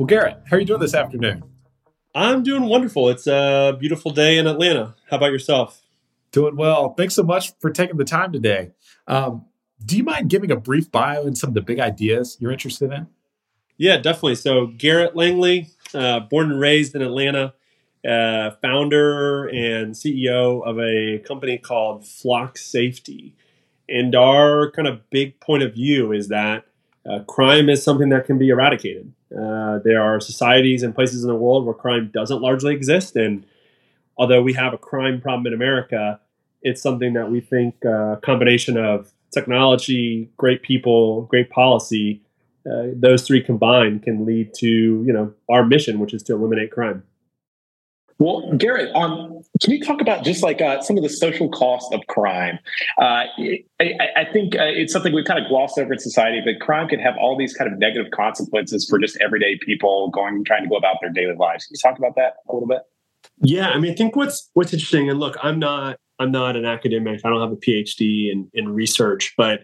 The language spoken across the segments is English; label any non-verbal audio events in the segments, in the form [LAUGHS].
Well, Garrett, how are you doing this afternoon? I'm doing wonderful. It's a beautiful day in Atlanta. How about yourself? Doing well. Thanks so much for taking the time today. Um, do you mind giving a brief bio and some of the big ideas you're interested in? Yeah, definitely. So, Garrett Langley, uh, born and raised in Atlanta, uh, founder and CEO of a company called Flock Safety. And our kind of big point of view is that uh, crime is something that can be eradicated. Uh, there are societies and places in the world where crime doesn't largely exist. And although we have a crime problem in America, it's something that we think uh, a combination of technology, great people, great policy, uh, those three combined can lead to you know our mission, which is to eliminate crime. Well, Garrett, um, can you talk about just like uh, some of the social costs of crime? Uh, I, I, think uh, it's something we've kind of glossed over in society, but crime can have all these kind of negative consequences for just everyday people going trying to go about their daily lives. Can you talk about that a little bit? Yeah, I mean, I think what's what's interesting, and look, I'm not I'm not an academic. I don't have a PhD in, in research, but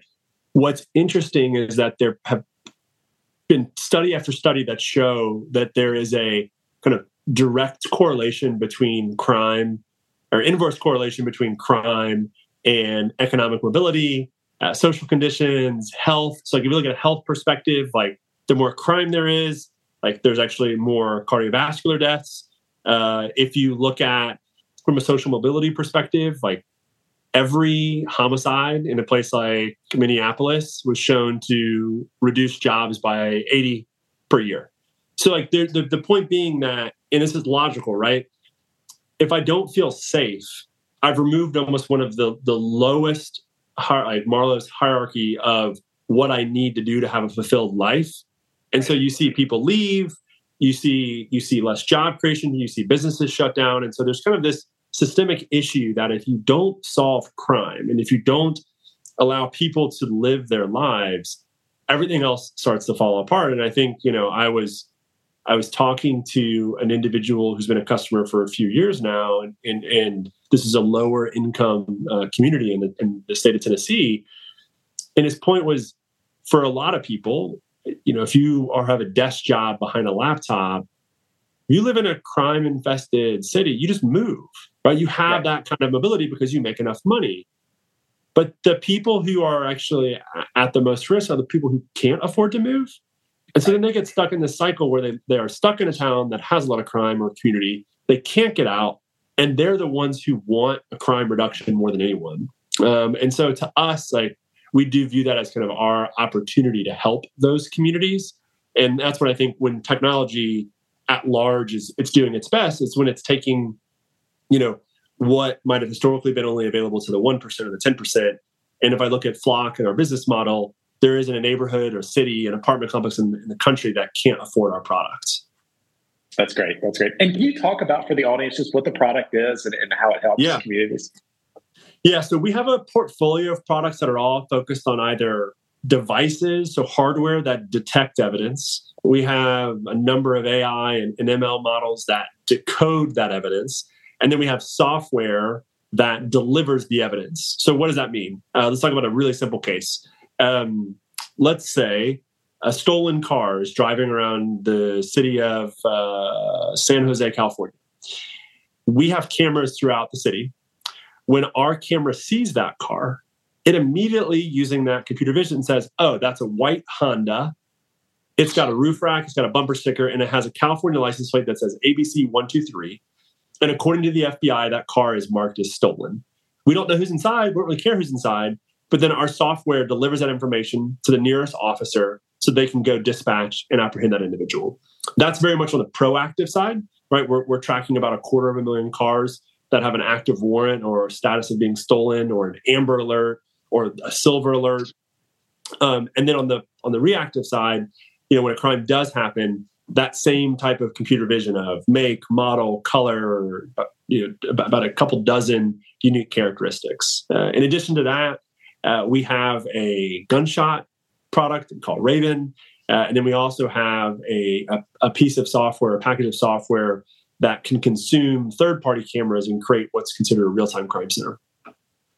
what's interesting is that there have been study after study that show that there is a kind of direct correlation between crime or inverse correlation between crime and economic mobility, uh, social conditions, health. So, like if you look at a health perspective, like the more crime there is, like there's actually more cardiovascular deaths. Uh, if you look at from a social mobility perspective, like every homicide in a place like Minneapolis was shown to reduce jobs by 80 per year. So, like the, the, the point being that and this is logical, right? If I don't feel safe, I've removed almost one of the the lowest like Maslow's hierarchy of what I need to do to have a fulfilled life. And so you see people leave, you see you see less job creation, you see businesses shut down, and so there's kind of this systemic issue that if you don't solve crime and if you don't allow people to live their lives, everything else starts to fall apart. And I think you know I was I was talking to an individual who's been a customer for a few years now, and and, and this is a lower income uh, community in the, in the state of Tennessee. And his point was, for a lot of people, you know, if you are have a desk job behind a laptop, you live in a crime infested city, you just move, right? You have right. that kind of mobility because you make enough money. But the people who are actually at the most risk are the people who can't afford to move and so then they get stuck in this cycle where they, they are stuck in a town that has a lot of crime or community. They can't get out. And they're the ones who want a crime reduction more than anyone. Um, and so to us, like we do view that as kind of our opportunity to help those communities. And that's what I think when technology at large is it's doing its best, it's when it's taking, you know, what might have historically been only available to the 1% or the 10%. And if I look at Flock and our business model, there isn't a neighborhood or city, an apartment complex in, in the country that can't afford our products. That's great. That's great. And can you talk about for the audience just what the product is and, and how it helps yeah. communities? Yeah, so we have a portfolio of products that are all focused on either devices, so hardware that detect evidence. We have a number of AI and, and ML models that decode that evidence. And then we have software that delivers the evidence. So, what does that mean? Uh, let's talk about a really simple case um, let's say a stolen car is driving around the city of uh, San Jose, California. We have cameras throughout the city. When our camera sees that car, it immediately, using that computer vision, says, Oh, that's a white Honda. It's got a roof rack, it's got a bumper sticker, and it has a California license plate that says ABC 123. And according to the FBI, that car is marked as stolen. We don't know who's inside, we don't really care who's inside. But then our software delivers that information to the nearest officer so they can go dispatch and apprehend that individual. That's very much on the proactive side, right? We're, we're tracking about a quarter of a million cars that have an active warrant or status of being stolen or an amber alert or a silver alert. Um, and then on the on the reactive side, you know, when a crime does happen, that same type of computer vision of make, model, color, uh, you know, about, a couple dozen unique characteristics. Uh, in addition to that, uh, we have a gunshot product called Raven, uh, and then we also have a, a, a piece of software, a package of software that can consume third-party cameras and create what's considered a real-time crime center.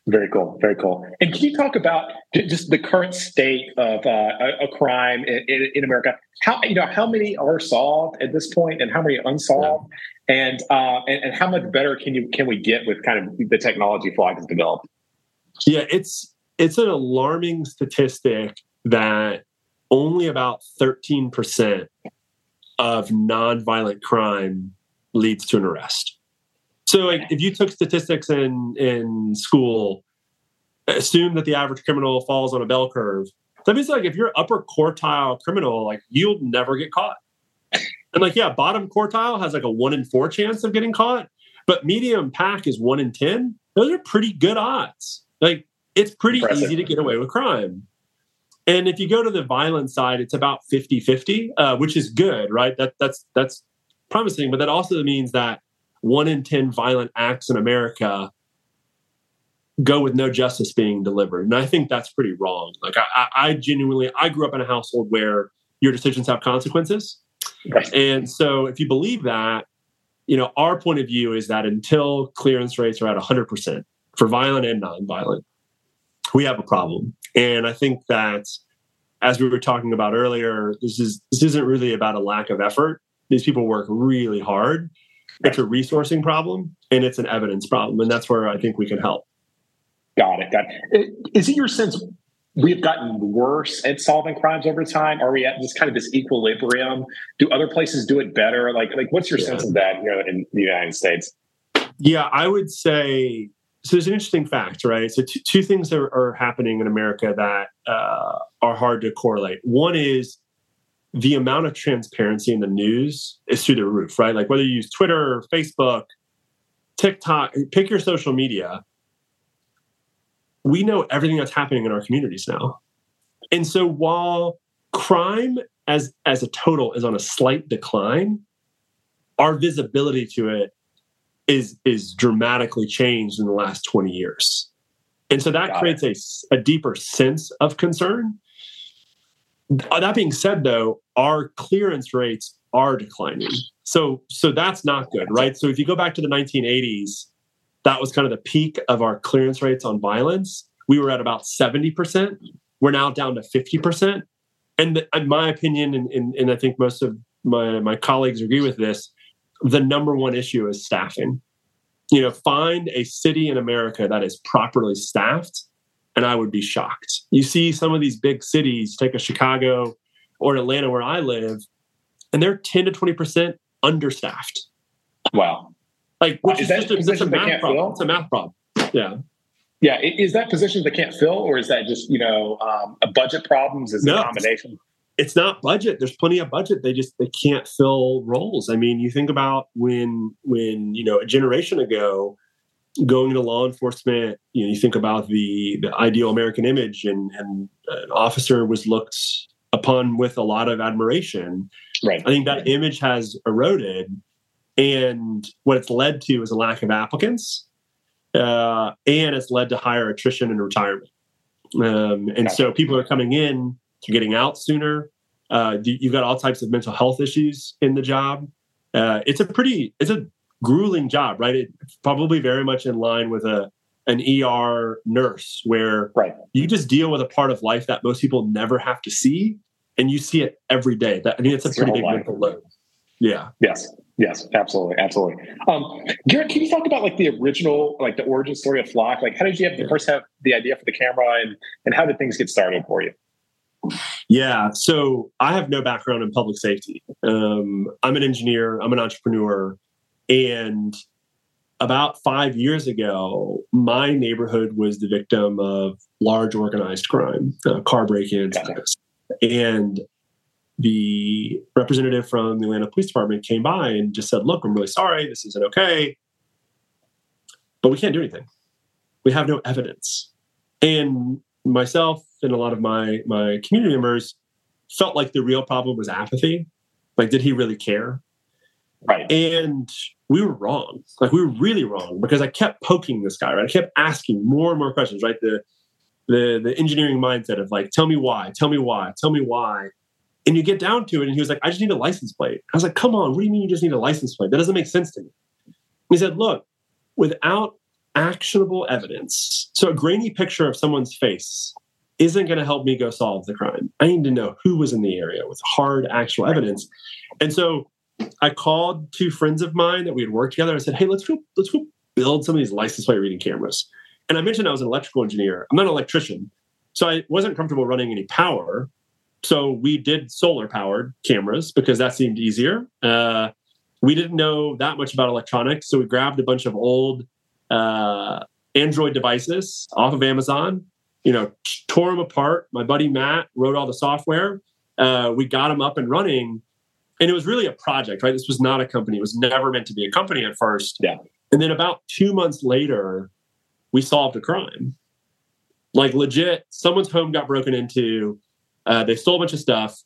Very cool. Very cool. And can you talk about just the current state of uh, a, a, crime in, in, in, America? How you know how many are solved at this point, and how many unsolved, yeah. and, uh, and, and how much better can you can we get with kind of the technology Flock has developed? Yeah, it's it's an alarming statistic that only about thirteen percent of nonviolent crime leads to an arrest. So, like, if you took statistics in in school, assume that the average criminal falls on a bell curve. That means like if you're upper quartile criminal, like you'll never get caught. And like, yeah, bottom quartile has like a one in four chance of getting caught, but medium pack is one in ten. Those are pretty good odds. Like, it's pretty Impressive. easy to get away with crime. And if you go to the violent side, it's about 50-50, uh, which is good, right? That that's that's promising, but that also means that one in 10 violent acts in America go with no justice being delivered. And I think that's pretty wrong. Like I, I genuinely, I grew up in a household where your decisions have consequences. Right. And so if you believe that, you know, our point of view is that until clearance rates are at 100% for violent and nonviolent, we have a problem. And I think that as we were talking about earlier, this is this isn't really about a lack of effort. These people work really hard it's a resourcing problem and it's an evidence problem. And that's where I think we can help. Got it. Got it. Is it your sense we've gotten worse at solving crimes over time? Are we at this kind of this equilibrium? Do other places do it better? Like, like what's your yeah. sense of that here in the United States? Yeah, I would say so. There's an interesting fact, right? So, two, two things are, are, happening in America that uh, are hard to correlate. One is the amount of transparency in the news is through the roof, right? Like whether you use Twitter, Facebook, TikTok, pick your social media, we know everything that's happening in our communities now. And so while crime as as a total is on a slight decline, our visibility to it is is dramatically changed in the last 20 years. And so that Got creates a, a deeper sense of concern uh, that being said, though, our clearance rates are declining. So, so that's not good, right? So, if you go back to the 1980s, that was kind of the peak of our clearance rates on violence. We were at about 70%. We're now down to 50%. And in my opinion, and, and, and I think most of my, my colleagues agree with this, the number one issue is staffing. You know, find a city in America that is properly staffed and I would be shocked. You see some of these big cities, take a Chicago or Atlanta where I live, and they're 10 to 20% understaffed. Wow. Like, which is, is just a, a math problem. Fill? It's a math problem. Yeah. Yeah. Is that positions that can't fill, or is that just, you know, um, a budget problems? Is no, a combination? It's not budget. There's plenty of budget. They just they can't fill roles. I mean, you think about when when you know a generation ago, going into law enforcement, you know, you think about the the ideal American image, and and an officer was looked upon with a lot of admiration. Right. I think that image has eroded, and what it's led to is a lack of applicants, uh, and it's led to higher attrition and retirement. Um, and so people are coming in, getting out sooner. Uh, you've got all types of mental health issues in the job. Uh, it's a pretty, it's a grueling job, right? It's probably very much in line with a an ER nurse where right. you just deal with a part of life that most people never have to see and you see it every day. That I mean it's a pretty big life. mental load. Yeah. Yes. Yes, absolutely, absolutely. Um, Garrett, can you talk about like the original, like the origin story of Flock? Like, how did you have the first have the idea for the camera, and and how did things get started for you? Yeah, so I have no background in public safety. Um, I'm an engineer. I'm an entrepreneur. And about five years ago, my neighborhood was the victim of large organized crime, uh, car break-ins, and the representative from the Atlanta Police Department came by and just said, "Look, I'm really sorry. This isn't okay, but we can't do anything. We have no evidence." And myself and a lot of my my community members felt like the real problem was apathy. Like, did he really care? Right. And we were wrong. Like we were really wrong because I kept poking this guy, right? I kept asking more and more questions, right? The the the engineering mindset of like, tell me why, tell me why, tell me why. And you get down to it, and he was like, I just need a license plate. I was like, come on, what do you mean you just need a license plate? That doesn't make sense to me. He said, look, without actionable evidence, so a grainy picture of someone's face isn't going to help me go solve the crime. I need to know who was in the area with hard actual evidence. And so I called two friends of mine that we had worked together. I said, "Hey, let's go, let's go build some of these license plate reading cameras." And I mentioned I was an electrical engineer. I'm not an electrician, so I wasn't comfortable running any power. So we did solar powered cameras because that seemed easier. Uh, we didn't know that much about electronics, so we grabbed a bunch of old uh, Android devices off of Amazon. You know, tore them apart. My buddy Matt wrote all the software. Uh, we got them up and running and it was really a project, right? This was not a company. It was never meant to be a company at first. Yeah. And then about two months later, we solved a crime. Like legit, someone's home got broken into. Uh, they stole a bunch of stuff.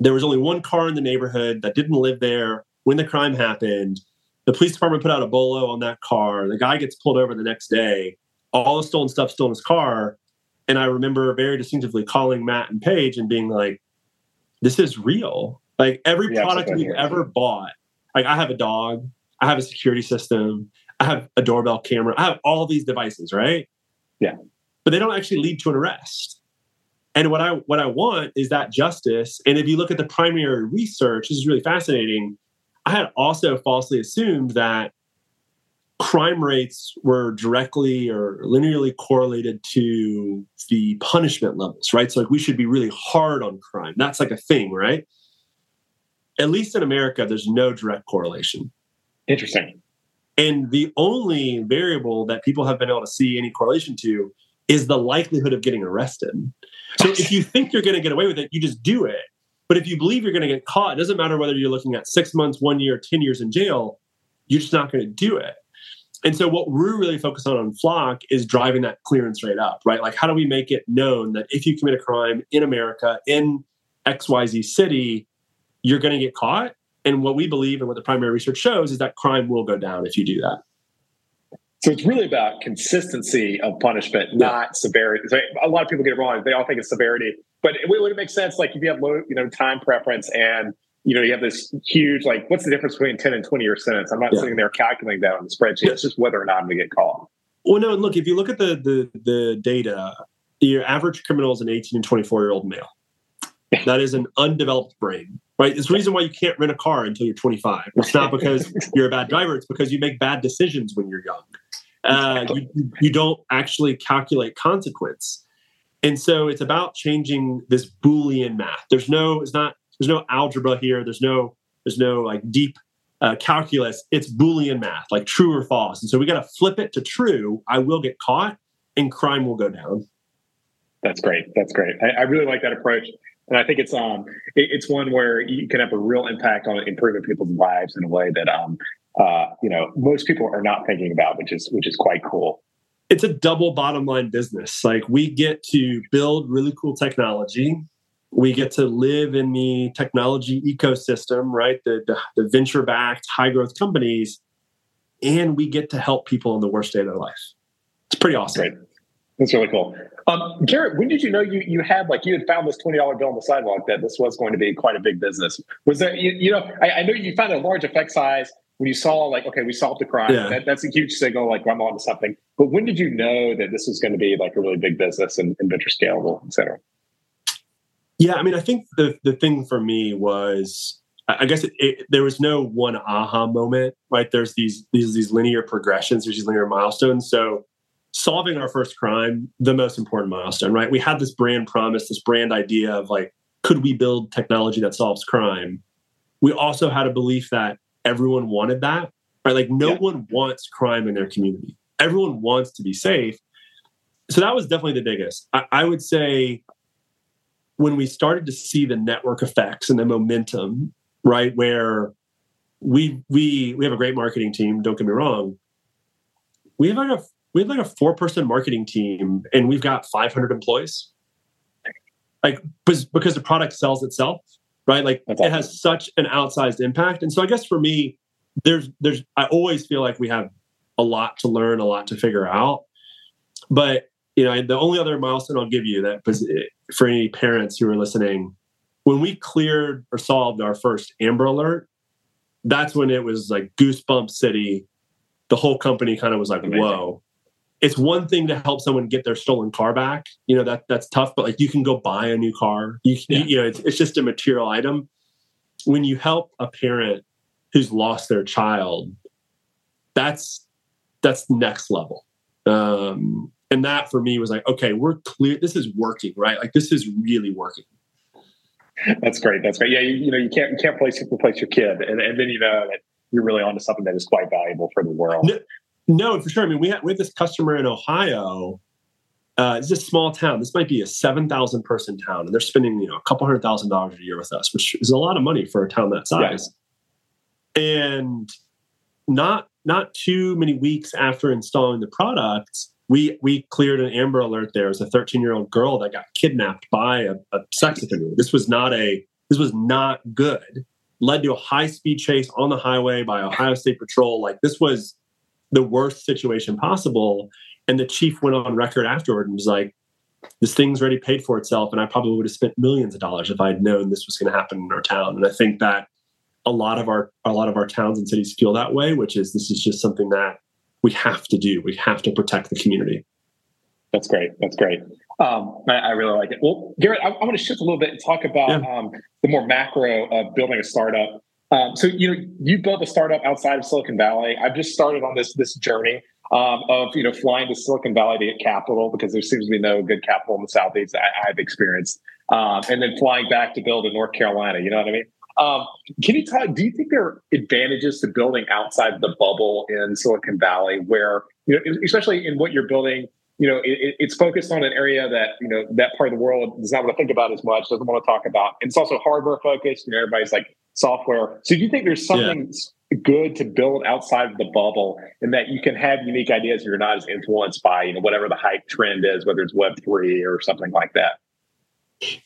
There was only one car in the neighborhood that didn't live there when the crime happened. The police department put out a bolo on that car. The guy gets pulled over the next day. All the stolen stuff still in his car. And I remember very distinctively calling Matt and Paige and being like, this is real. Like every yeah, product we've ever bought, like I have a dog, I have a security system, I have a doorbell camera, I have all these devices, right? Yeah. But they don't actually lead to an arrest. And what I what I want is that justice. And if you look at the primary research, this is really fascinating. I had also falsely assumed that crime rates were directly or linearly correlated to the punishment levels, right? So like we should be really hard on crime. That's like a thing, right? at least in America, there's no direct correlation. Interesting. And the only variable that people have been able to see any correlation to is the likelihood of getting arrested. So if you think you're going to get away with it, you just do it. But if you believe you're going to get caught, it doesn't matter whether you're looking at six months, one year, 10 years in jail, you're just not going to do it. And so what we're really focused on on Flock is driving that clearance rate up, right? Like how do we make it known that if you commit a crime in America, in XYZ city, you're going to get caught. And what we believe and what the primary research shows is that crime will go down if you do that. So it's really about consistency of punishment, yeah. not severity. So a lot of people get it wrong; they all think it's severity. But it would it make sense, like if you have low, you know, time preference, and you know you have this huge, like, what's the difference between ten and twenty year sentence? I'm not yeah. sitting there calculating that on the spreadsheet. It's just whether or not I'm going to get caught. Well, no, and look, if you look at the the the data, your average criminal is an 18 and 24 year old male. That is an undeveloped brain right? It's the reason why you can't rent a car until you're 25. It's not because [LAUGHS] you're a bad driver. It's because you make bad decisions when you're young. Uh, you, you don't actually calculate consequence. And so it's about changing this Boolean math. There's no, it's not, there's no algebra here. There's no, there's no like deep uh, calculus. It's Boolean math, like true or false. And so we got to flip it to true. I will get caught and crime will go down. That's great. That's great. I, I really like that approach and I think it's um it, it's one where you can have a real impact on improving people's lives in a way that um uh you know most people are not thinking about, which is which is quite cool. It's a double bottom line business. Like we get to build really cool technology. We get to live in the technology ecosystem, right? The the, the venture backed high growth companies, and we get to help people in the worst day of their life. It's pretty awesome. Great. That's really cool. Um, Garrett, when did you know you you had like you had found this twenty dollar bill on the sidewalk that this was going to be quite a big business? Was that you, you know I, I, know you found a large effect size when you saw like okay we solved the crime yeah. that, that's a huge signal like I'm on to something. But when did you know that this was going to be like a really big business and, and venture scalable, et cetera? Yeah, I mean, I think the the thing for me was I guess it, it, there was no one aha moment, right? There's these these these linear progressions, there's these linear milestones. So solving our first crime, the most important milestone, right? We had this brand promise, this brand idea of like, could we build technology that solves crime? We also had a belief that everyone wanted that, right? Like, no yeah. one wants crime in their community. Everyone wants to be safe. So that was definitely the biggest. I, I would say when we started to see the network effects and the momentum, right, where we we we have a great marketing team. Don't get me wrong. We have like a we have like a four person marketing team and we've got 500 employees. Like, because, because the product sells itself, right? Like, That's it has such an outsized impact. And so, I guess for me, there's, there's, I always feel like we have a lot to learn, a lot to figure out. But, you know, the only other milestone I'll give you that for any parents who are listening, when we cleared or solved our first Amber Alert, that's when it was like goosebump city. The whole company kind of was like, Amazing. whoa. It's one thing to help someone get their stolen car back. You know, that that's tough, but like you can go buy a new car. You, yeah. you, you know, it's, it's just a material item. When you help a parent who's lost their child, that's that's next level. Um, and that for me was like, okay, we're clear. This is working, right? Like this is really working. That's great. That's great. Yeah, you, you, know, you can't you can't place replace your kid, and, and then you know that you're really onto something that is quite valuable for the world. No, no for sure. I mean, we had we had this customer in Ohio. Uh, it's a small town. This might be a seven thousand person town, and they're spending you know a couple hundred thousand dollars a year with us, which is a lot of money for a town that size. Yeah. And not not too many weeks after installing the product, we we cleared an Amber Alert. There was a 13 year old girl that got kidnapped by a, a sex offender. This was not a this was not good. Led to a high speed chase on the highway by Ohio State Patrol. Like this was the worst situation possible. And the chief went on record afterward and was like, "This thing's already paid for itself, and I probably would have spent millions of dollars if I had known this was going to happen in our town." And I think that a lot of our a lot of our towns and cities feel that way, which is this is just something that we have to do. We have to protect the community. That's great. That's great. Um, I, I, really like it. Well, Garrett, I, I want to shift a little bit and talk about yeah. um, the more macro of building a startup. Um, so you know, you built a startup outside of Silicon Valley. I've just started on this this journey um, of you know flying to Silicon Valley to get capital because there seems to be no good capital in the southeast I, have experienced, um, and then flying back to build in North Carolina. You know what I mean? Um, can you talk? Do you think there are advantages to building outside the bubble in Silicon Valley, where you know, especially in what you're building? You know, it, it's focused on an area that you know that part of the world does not want to think about as much, doesn't want to talk about. And it's also hardware focused. You know, everybody's like software. So, do you think there's something yeah. good to build outside of the bubble, and that you can have unique ideas? And you're not as influenced by you know whatever the hype trend is, whether it's Web three or something like that.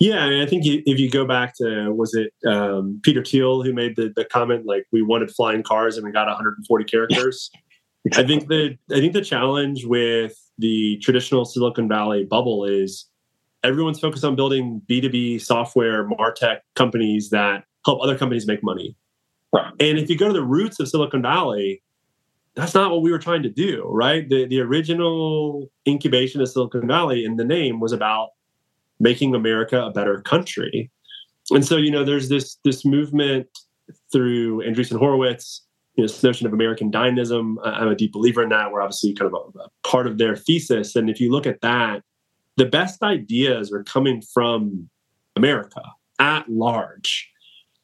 Yeah, I, mean, I think if you go back to was it um, Peter Thiel who made the, the comment like we wanted flying cars and we got 140 [LAUGHS] characters. I think the I think the challenge with the traditional Silicon Valley bubble is everyone's focused on building B2B software martech companies that help other companies make money. Right. And if you go to the roots of Silicon Valley, that's not what we were trying to do, right? The the original incubation of Silicon Valley in the name was about making America a better country. And so, you know, there's this this movement through Andreessen Horowitz, you know, this notion of American dynamism. I'm a deep believer in that. We're obviously kind of a, a part of their thesis. And if you look at that, the best ideas are coming from America at large.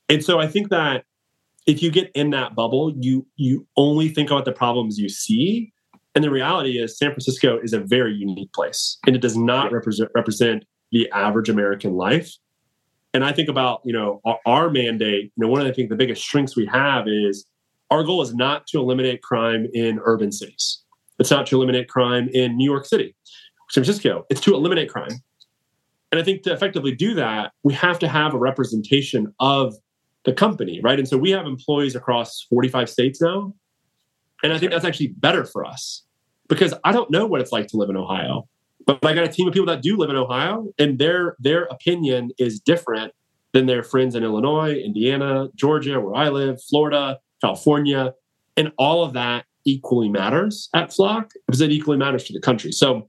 And so I think that if you get in that bubble, you you only think about the problems you see. And the reality is San Francisco is a very unique place and it does not represent represent the average American life. And I think about, you know, our, our mandate, you know, one of the, I think the biggest strengths we have is our goal is not to eliminate crime in urban cities. It's not to eliminate crime in New York City, San Francisco. It's to eliminate crime. And I think to effectively do that, we have to have a representation of the company, right? And so we have employees across 45 states now. And I think that's actually better for us because I don't know what it's like to live in Ohio. But I got a team of people that do live in Ohio, and their their opinion is different than their friends in Illinois, Indiana, Georgia, where I live, Florida, California, and all of that equally matters at Flock because it equally matters to the country. So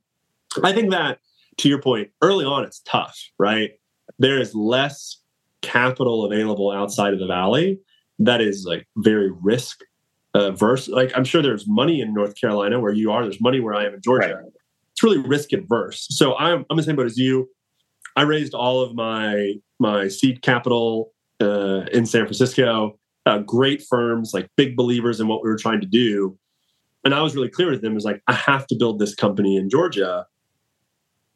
I think that to your point, early on it's tough, right? There is less capital available outside of the valley that is like very risk averse. Like I'm sure there's money in North Carolina where you are, there's money where I am in Georgia. Right it's really risk adverse. So I'm I'm the same boat as you. I raised all of my my seed capital uh, in San Francisco. Uh, great firms, like big believers in what we were trying to do, and I was really clear with them. Is like I have to build this company in Georgia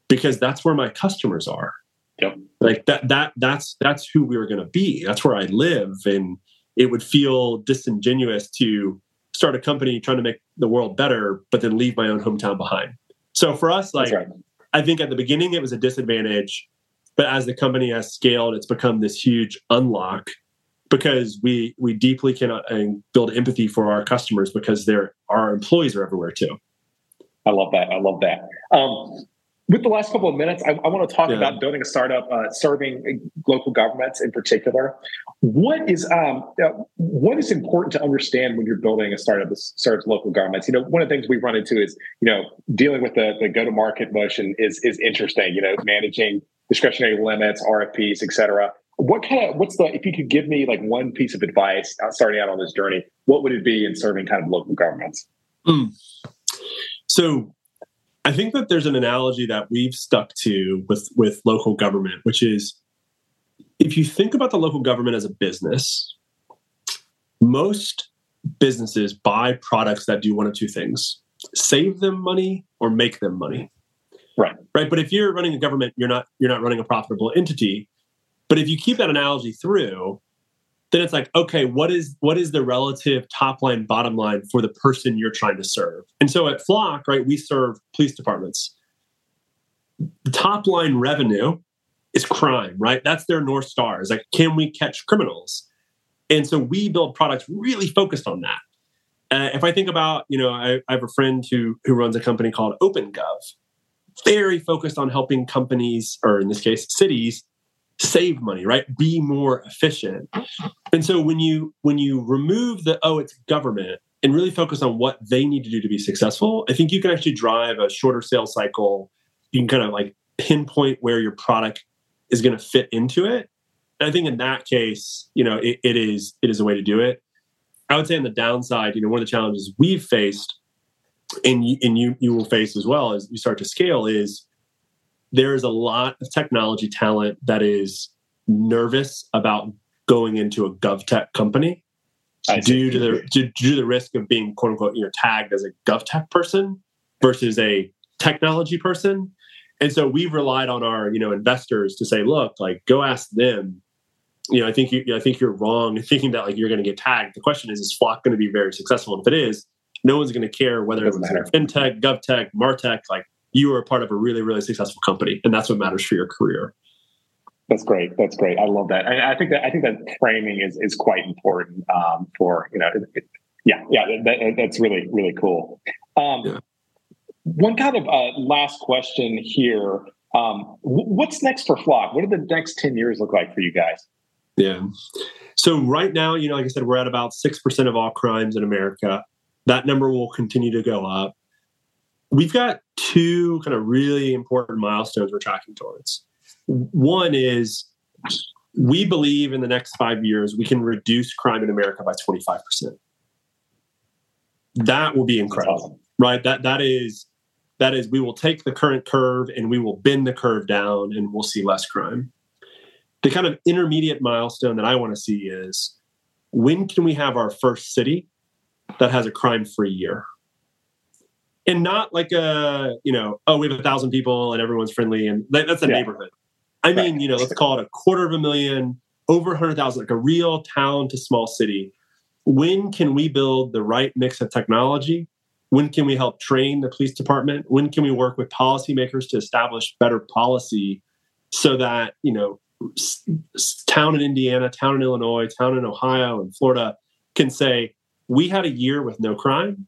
because that's where my customers are. Yep. Like that that that's that's who we were going to be. That's where I live, and it would feel disingenuous to start a company trying to make the world better, but then leave my own hometown behind. So for us, like right. I think at the beginning it was a disadvantage, but as the company has scaled, it's become this huge unlock because we we deeply can uh, build empathy for our customers because they're our employees are everywhere too. I love that. I love that. Um, with the last couple of minutes, I, I want to talk yeah. about building a startup uh, serving local governments in particular. What is um, uh, what is important to understand when you're building a startup that serves local governments? You know, one of the things we've run into is you know dealing with the, the go to market motion is is interesting. You know, managing discretionary limits, RFPs, et cetera. What kind of what's the if you could give me like one piece of advice uh, starting out on this journey, what would it be in serving kind of local governments? Mm. So I think that there's an analogy that we've stuck to with with local government, which is if you think about the local government as a business, most businesses buy products that do one of two things: save them money or make them money. Right. Right. But if you're running a government, you're not you're not running a profitable entity. But if you keep that analogy through, then it's like, okay, what is what is the relative top line, bottom line for the person you're trying to serve? And so at Flock, right, we serve police departments. The top line revenue is crime, right? That's their north star. Is like, can we catch criminals? And so we build products really focused on that. Uh, if I think about, you know, I, I have a friend who who runs a company called OpenGov, very focused on helping companies, or in this case, cities, save money, right? Be more efficient. And so when you when you remove the oh, it's government and really focus on what they need to do to be successful, I think you can actually drive a shorter sales cycle. You can kind of like pinpoint where your product is going to fit into it. And I think in that case, you know, it, it is it is a way to do it. I would say on the downside, you know, one of the challenges we've faced, and you, and you you will face as well as you start to scale, is there is a lot of technology talent that is nervous about going into a GovTech company due to the due, due to the risk of being quote unquote you know tagged as a GovTech person versus a technology person. And so we've relied on our you know investors to say, look, like go ask them. You know, I think you, I think you're wrong thinking that like you're going to get tagged. The question is, is Flock going to be very successful? And if it is, no one's going to care whether it it's fintech, GovTech, Martech. Like you are a part of a really, really successful company, and that's what matters for your career. That's great. That's great. I love that. I, I think that I think that framing is is quite important um, for you know. It, yeah, yeah, that, that's really really cool. Um, yeah. One kind of uh, last question here. Um, what's next for Flock? What do the next ten years look like for you guys? Yeah. So right now, you know, like I said, we're at about six percent of all crimes in America. That number will continue to go up we've got two kind of really important milestones we're tracking towards. One is we believe in the next five years we can reduce crime in America by 25%. That will be incredible, right? That that is that is we will take the current curve and we will bend the curve down and we'll see less crime. The kind of intermediate milestone that I want to see is when can we have our first city that has a crime-free year? And not like a you know oh we have a thousand people and everyone's friendly and that, that's a yeah. neighborhood. I mean right. you know let's call it a quarter of a million over 100000 like a real town to small city. When can we build the right mix of technology? When can we help train the police department? When can we work with policymakers to establish better policy so that you know town in indiana town in illinois town in ohio and florida can say we had a year with no crime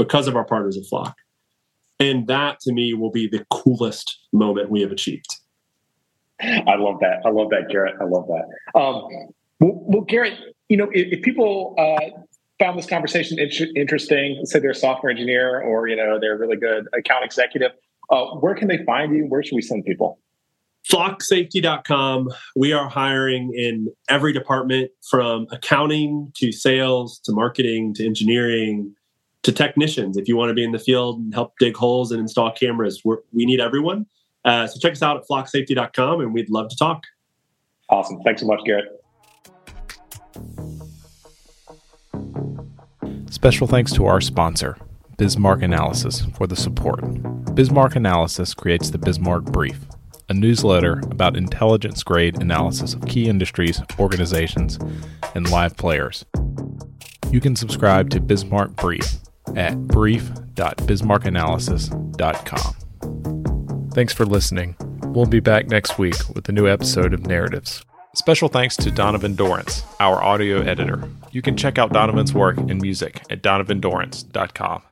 because of our partners at Flock. And that to me will be the coolest moment we have achieved. I love that. I love that, Garrett. I love that. Um, well, well, Garrett, you know, if, if people uh, found this conversation interesting, say they're a software engineer or, you know, they're a really good account executive, uh, where can they find you? Where should we send people? flocksafety.com we are hiring in every department from accounting to sales to marketing to engineering to technicians. If you want to be in the field and help dig holes and install cameras, we we need everyone. Uh, so check us out at flocksafety.com and we'd love to talk. Awesome. Thanks so much, Garrett. Special thanks to our sponsor, Bismarck Analysis, for the support. Bismarck Analysis creates the Bismarck Brief, a newsletter about intelligence grade analysis of key industries, organizations, and live players. You can subscribe to Bismarck Brief at brief.bismarckanalysis.com. Thanks for listening. We'll be back next week with a new episode of Narratives. Special thanks to Donovan Dorrance, our audio editor. You can check out Donovan's work and music at donovandorrance.com.